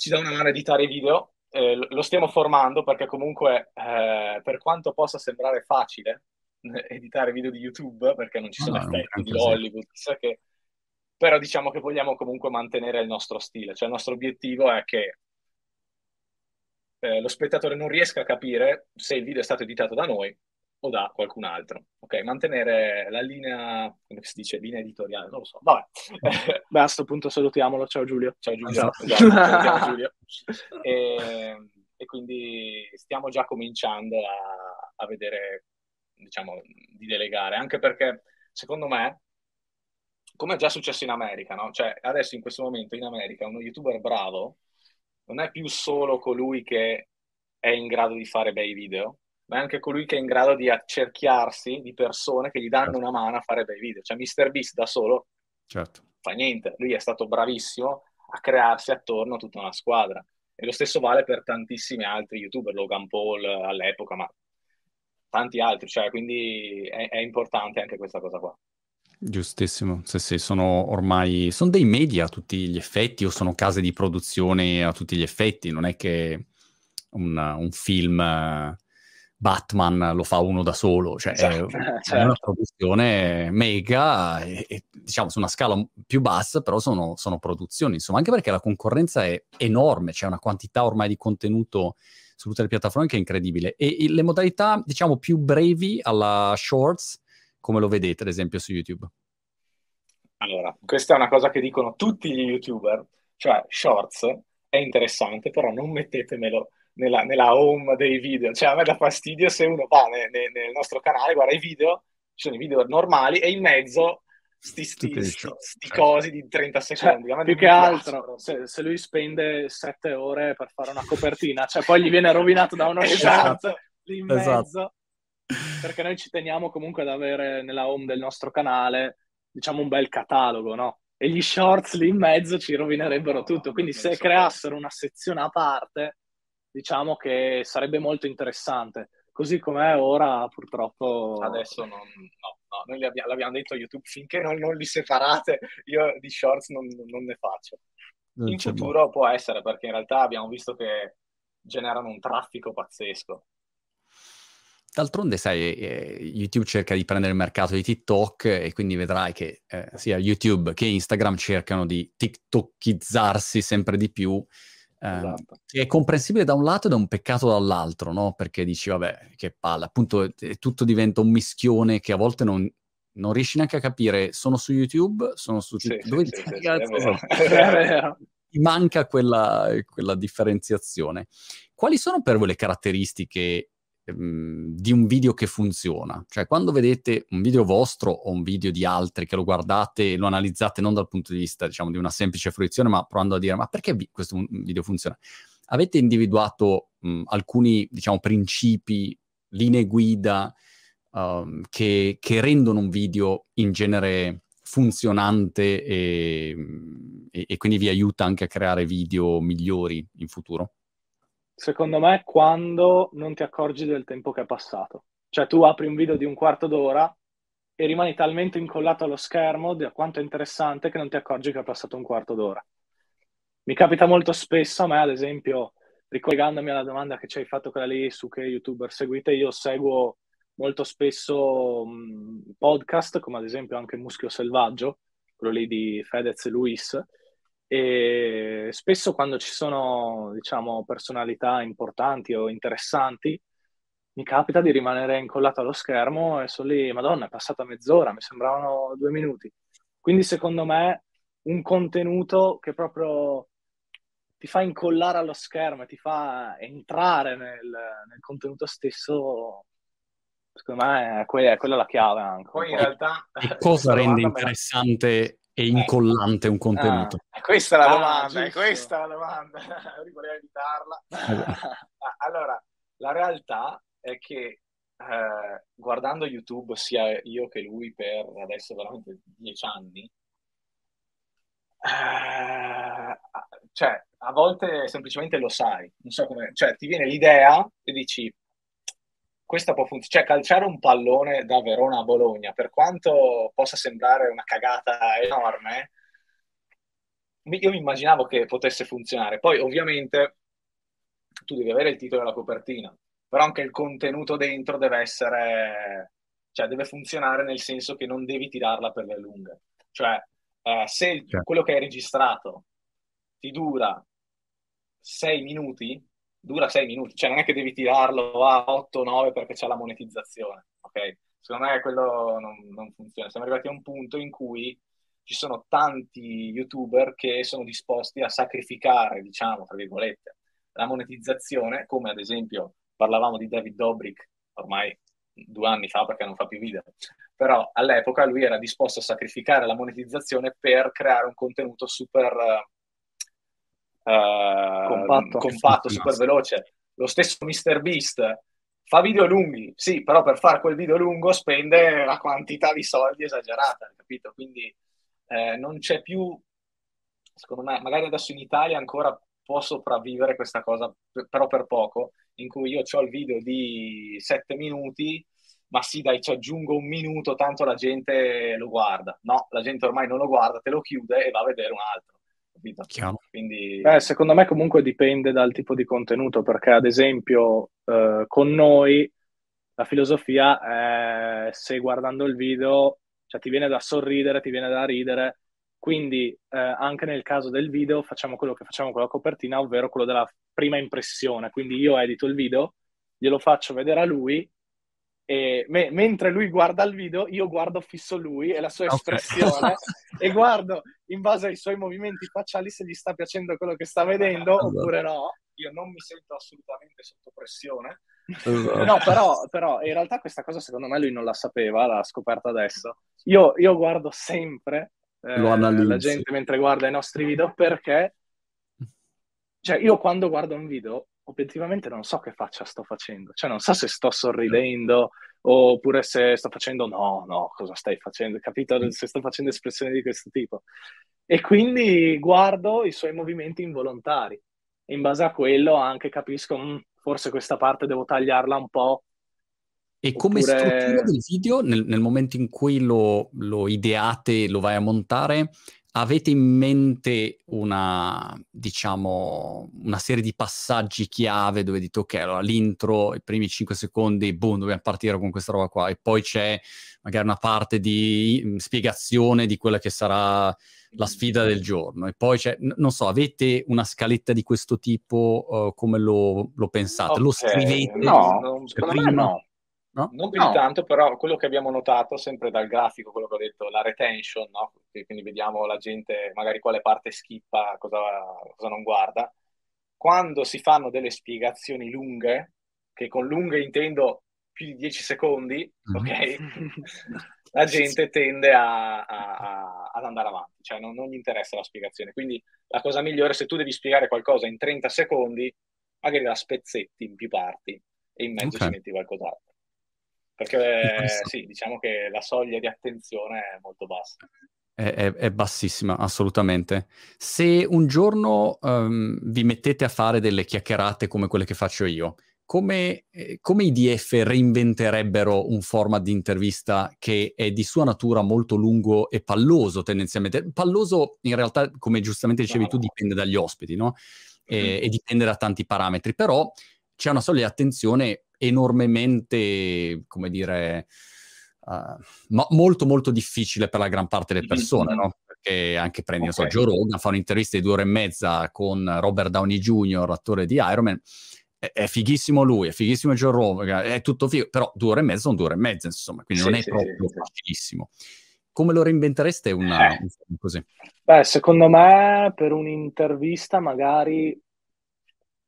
ci dà una mano a editare video. Eh, lo stiamo formando perché comunque eh, per quanto possa sembrare facile eh, editare video di YouTube perché non ci sono no, effetti di Hollywood, che... però diciamo che vogliamo comunque mantenere il nostro stile, cioè il nostro obiettivo è che eh, lo spettatore non riesca a capire se il video è stato editato da noi o da qualcun altro. Ok, mantenere la linea, come si dice, linea editoriale, non lo so. Vabbè. <laughs> Beh, a questo punto salutiamolo. Ciao Giulio. Ciao Giulio. Esatto. Esatto. <laughs> Giulio. E, e, quindi stiamo già cominciando a, a vedere, diciamo, di delegare, anche perché secondo me, come è già successo in America, no? Cioè, adesso in questo momento in America uno youtuber bravo non è più solo colui che è in grado di fare bei video, ma è anche colui che è in grado di accerchiarsi di persone che gli danno certo. una mano a fare bei video. Cioè, Mr. Beast da solo certo. fa niente. Lui è stato bravissimo a crearsi attorno a tutta una squadra. E lo stesso vale per tantissimi altri youtuber, Logan Paul all'epoca, ma tanti altri. Cioè, quindi è, è importante anche questa cosa qua. Giustissimo, sì, sì, sono ormai sono dei media a tutti gli effetti o sono case di produzione a tutti gli effetti, non è che un, un film Batman lo fa uno da solo, cioè esatto, è, <laughs> certo. una produzione mega, e, e, diciamo su una scala più bassa, però sono, sono, produzioni, insomma, anche perché la concorrenza è enorme, c'è una quantità ormai di contenuto su tutte le piattaforme che è incredibile. E, e le modalità, diciamo, più brevi alla shorts, come lo vedete, ad esempio, su YouTube? Allora, questa è una cosa che dicono tutti gli youtuber, cioè shorts è interessante, però non mettetemelo nella, nella, home dei video. Cioè, a me dà fastidio se uno va ne, ne, nel nostro canale, guarda i video, ci sono i video normali e in mezzo sti, sti, sti, sti cosi di 30 cioè, secondi. Cioè, più che altro, se, se, lui spende 7 ore per fare una copertina, cioè poi gli viene rovinato da uno <laughs> esatto. shot lì in esatto. mezzo. Perché noi ci teniamo comunque ad avere nella home del nostro canale, diciamo, un bel catalogo, no? E gli shorts lì in mezzo ci rovinerebbero tutto. Quindi se creassero una sezione a parte diciamo che sarebbe molto interessante. Così com'è ora, purtroppo... Adesso non, no, no, noi abbiamo, l'abbiamo detto a YouTube, finché non, non, li separate, io di shorts non, non ne faccio. Non in futuro può essere, perché in realtà abbiamo visto che generano un traffico pazzesco. D'altronde, sai, eh, YouTube cerca di prendere il mercato di TikTok e quindi vedrai che eh, sia YouTube che Instagram cercano di TikTokizzarsi sempre di più esatto. Che è comprensibile da un lato ed è un peccato dall'altro, no? Perché dici, vabbè, che palle, appunto eh, tutto diventa un mischione che a volte non, non riesci neanche a capire, sono su YouTube, sono su sì, dove sì, sì, cazzo <laughs> <laughs> Ti manca quella, quella differenziazione. Quali sono per voi le caratteristiche Ehm, di un video che funziona. Cioè, quando vedete un video vostro o un video di altri che lo guardate e lo analizzate non dal punto di vista, diciamo, di una semplice fruizione, ma provando a dire, ma perché questo video funziona? Avete individuato mh, alcuni, diciamo, principi, linee guida um, che, che, rendono un video in genere funzionante e, e, e quindi vi aiuta anche a creare video migliori in futuro? Secondo me quando non ti accorgi del tempo che è passato. Cioè tu apri un video di un quarto d'ora e rimani talmente incollato allo schermo di quanto è interessante che non ti accorgi che è passato un quarto d'ora. Mi capita molto spesso, a me ad esempio, ricollegandomi alla domanda che ci hai fatto quella lì su che youtuber seguite, io seguo molto spesso mh, podcast, come ad esempio anche Muschio Selvaggio, quello lì di Fedez e Luis, e spesso quando ci sono, diciamo, personalità importanti o interessanti, mi capita di rimanere incollato allo schermo e sono lì, madonna, è passata mezz'ora, mi sembravano due minuti. Quindi secondo me un contenuto che proprio ti fa incollare allo schermo e ti fa entrare nel, nel contenuto stesso, secondo me è, que- è quella la chiave anche. Poi in realtà... E cosa <laughs> rende interessante e incollante un contenuto? Ah, questa è la ah, domanda, è questa la domanda. <laughs> Volevo evitarla. <laughs> allora, la realtà è che eh, guardando YouTube, sia io che lui per adesso veramente dieci anni, eh, cioè, a volte semplicemente lo sai, non so come, cioè ti viene l'idea e dici questa può funzionare, cioè calciare un pallone da Verona a Bologna, per quanto possa sembrare una cagata enorme, io mi immaginavo che potesse funzionare. Poi ovviamente tu devi avere il titolo e la copertina, però anche il contenuto dentro deve essere, cioè deve funzionare nel senso che non devi tirarla per le lunghe. Cioè, eh, se certo. quello che hai registrato ti dura 6 minuti, dura 6 minuti, cioè non è che devi tirarlo a 8-9 perché c'è la monetizzazione, ok? Secondo me quello non, non funziona. Siamo arrivati a un punto in cui ci sono tanti youtuber che sono disposti a sacrificare, diciamo, tra virgolette, la monetizzazione, come ad esempio parlavamo di David Dobrik ormai due anni fa perché non fa più video, però all'epoca lui era disposto a sacrificare la monetizzazione per creare un contenuto super uh, compatto, compatto super veloce. Lo stesso Mr. Beast fa video lunghi, sì, però per fare quel video lungo spende una quantità di soldi esagerata, capito? Quindi eh, non c'è più, secondo me, magari adesso in Italia ancora può sopravvivere questa cosa, però per poco, in cui io ho il video di 7 minuti, ma sì dai ci aggiungo un minuto, tanto la gente lo guarda. No, la gente ormai non lo guarda, te lo chiude e va a vedere un altro. Quindi... Eh, secondo me comunque dipende dal tipo di contenuto, perché ad esempio eh, con noi la filosofia è se guardando il video cioè, ti viene da sorridere, ti viene da ridere, quindi eh, anche nel caso del video facciamo quello che facciamo con la copertina, ovvero quello della prima impressione. Quindi io edito il video, glielo faccio vedere a lui me- mentre lui guarda il video, io guardo fisso lui e la sua espressione <laughs> e guardo in base ai suoi movimenti facciali se gli sta piacendo quello che sta vedendo oppure no. Io non mi sento assolutamente sotto pressione. Esatto. No, però, però, in realtà questa cosa secondo me lui non la sapeva, l'ha scoperta adesso. Io, io guardo sempre eh, la gente mentre guarda i nostri video perché cioè io quando guardo un video obiettivamente non so che faccia sto facendo, cioè non so se sto sorridendo oppure se sto facendo no, no, cosa stai facendo, capito? Se sto facendo espressioni di questo tipo. E quindi guardo i suoi movimenti involontari. E in base a quello anche capisco, mm, forse questa parte devo tagliarla un po' E come Oppure... struttura del video, nel, nel momento in cui lo, lo, ideate, lo vai a montare, avete in mente una, diciamo, una serie di passaggi chiave dove dite, ok, allora l'intro, i primi 5 secondi, boom, dobbiamo partire con questa roba qua, e poi c'è magari una parte di mm, spiegazione di quella che sarà la sfida del giorno, e poi c'è, n- non so, avete una scaletta di questo tipo, uh, come lo, lo pensate? Okay. Lo scrivete? No, non, prima? no. No? Non più no. di tanto, però quello che abbiamo notato sempre dal grafico, quello che ho detto, la retention, no? quindi vediamo la gente magari quale parte schippa, cosa, cosa non guarda. Quando si fanno delle spiegazioni lunghe, che con lunghe intendo più di 10 secondi, mm. ok? <laughs> la gente tende a, a, a, ad andare avanti, cioè non, non, gli interessa la spiegazione. Quindi la cosa migliore, se tu devi spiegare qualcosa in 30 secondi, magari la spezzetti in più parti e in mezzo okay. ci metti qualcos'altro. Perché sì, diciamo che la soglia di attenzione è molto bassa. È, è, è bassissima, assolutamente. Se un giorno um, vi mettete a fare delle chiacchierate come quelle che faccio io, come, eh, come, i DF reinventerebbero un format di intervista che è di sua natura molto lungo e palloso tendenzialmente? Palloso in realtà, come giustamente dicevi tu, dipende dagli ospiti, no? E, mm-hmm. e dipende da tanti parametri, però c'è una soglia di attenzione enormemente, come dire, uh, mo- molto molto difficile per la gran parte delle persone, no? Perché anche prendi, okay. so, Joe Rogan, fa un'intervista di due ore e mezza con Robert Downey Jr., attore di Iron Man, è, fighissimo lui, è fighissimo Joe Rogan, è tutto figo, però due ore e mezzo sono due ore e mezza, insomma, quindi sì, non è sì, proprio sì, facilissimo. Come lo reinventereste una, eh. così? Beh, secondo me per un'intervista magari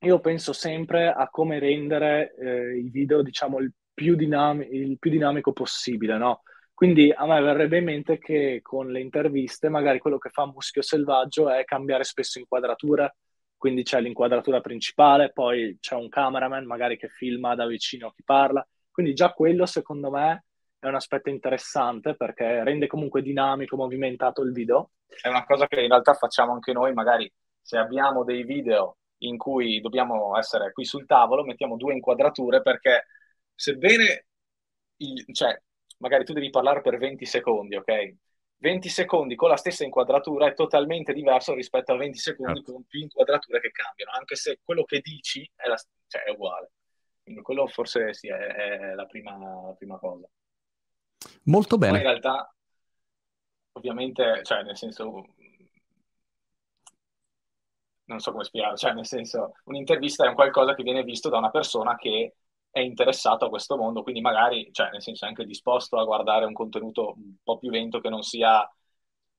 io penso sempre a come rendere eh, i video, diciamo, il più, dinam- il più dinamico possibile, no? Quindi a me verrebbe in mente che con le interviste magari quello che fa Muschio Selvaggio è cambiare spesso inquadrature, quindi c'è l'inquadratura principale, poi c'è un cameraman magari che filma da vicino chi parla, quindi già quello secondo me è un aspetto interessante perché rende comunque dinamico, movimentato il video. È una cosa che in realtà facciamo anche noi, magari se abbiamo dei video in cui dobbiamo essere qui sul tavolo, mettiamo due inquadrature perché sebbene, il, cioè, magari tu devi parlare per 20 secondi, ok? 20 secondi con la stessa inquadratura è totalmente diverso rispetto a 20 secondi certo. con più inquadrature che cambiano, anche se quello che dici è, la, cioè, è uguale. Quindi quello forse sì, è, è la, prima, la, prima, cosa. Molto bene. Poi in realtà, ovviamente, cioè, nel senso, non so come spiegare, cioè, nel senso, un'intervista è un qualcosa che viene visto da una persona che è interessato a questo mondo, quindi magari, cioè, nel senso, è anche disposto a guardare un contenuto un po' più lento che non sia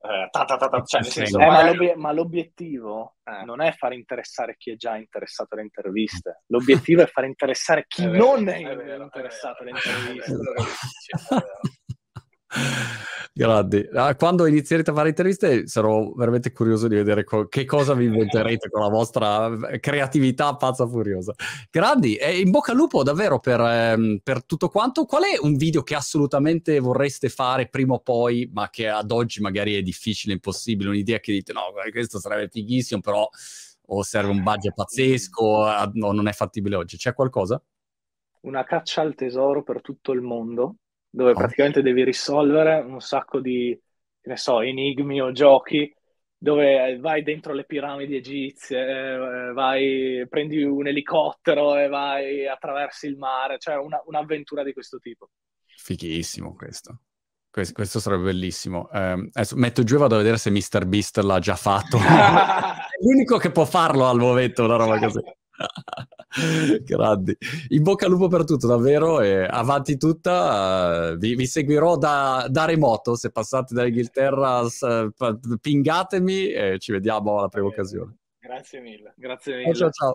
eh, ta, ta, ta, cioè, nel senso, eh, magari... ma, l'ob- ma, l'obiettivo eh. non è far interessare chi è già interessato alle interviste, l'obiettivo è far interessare chi è vero, non è, è vero, interessato alle interviste. Grandi. Ah, quando inizierete a fare interviste sarò veramente curioso di vedere co- che cosa vi inventerete con la vostra eh, creatività pazza furiosa. Grandi, e in bocca al lupo davvero per, ehm, per, tutto quanto. Qual è un video che assolutamente vorreste fare prima o poi, ma che ad oggi magari è difficile, impossibile, un'idea che dite no, questo sarebbe fighissimo, però o serve un budget pazzesco, o non è fattibile oggi. C'è qualcosa? Una caccia al tesoro per tutto il mondo dove praticamente devi risolvere un sacco di, ne so, enigmi o giochi dove vai dentro le piramidi egizie, eh, vai, prendi un elicottero e vai attraversi il mare, cioè una, un'avventura di questo tipo. Fighissimo questo. Questo, questo sarebbe bellissimo. Eh, adesso metto giù e vado a vedere se Mr. Beast l'ha già fatto. <laughs> L'unico che può farlo al momento, una roba così. <laughs> Grandi. In bocca al lupo per tutto, davvero. E avanti tutta. Uh, vi, vi, seguirò da, da, remoto. Se passate dall'Inghilterra, pingatemi e ci vediamo alla prima occasione. Grazie mille. Grazie mille. Ciao, ciao.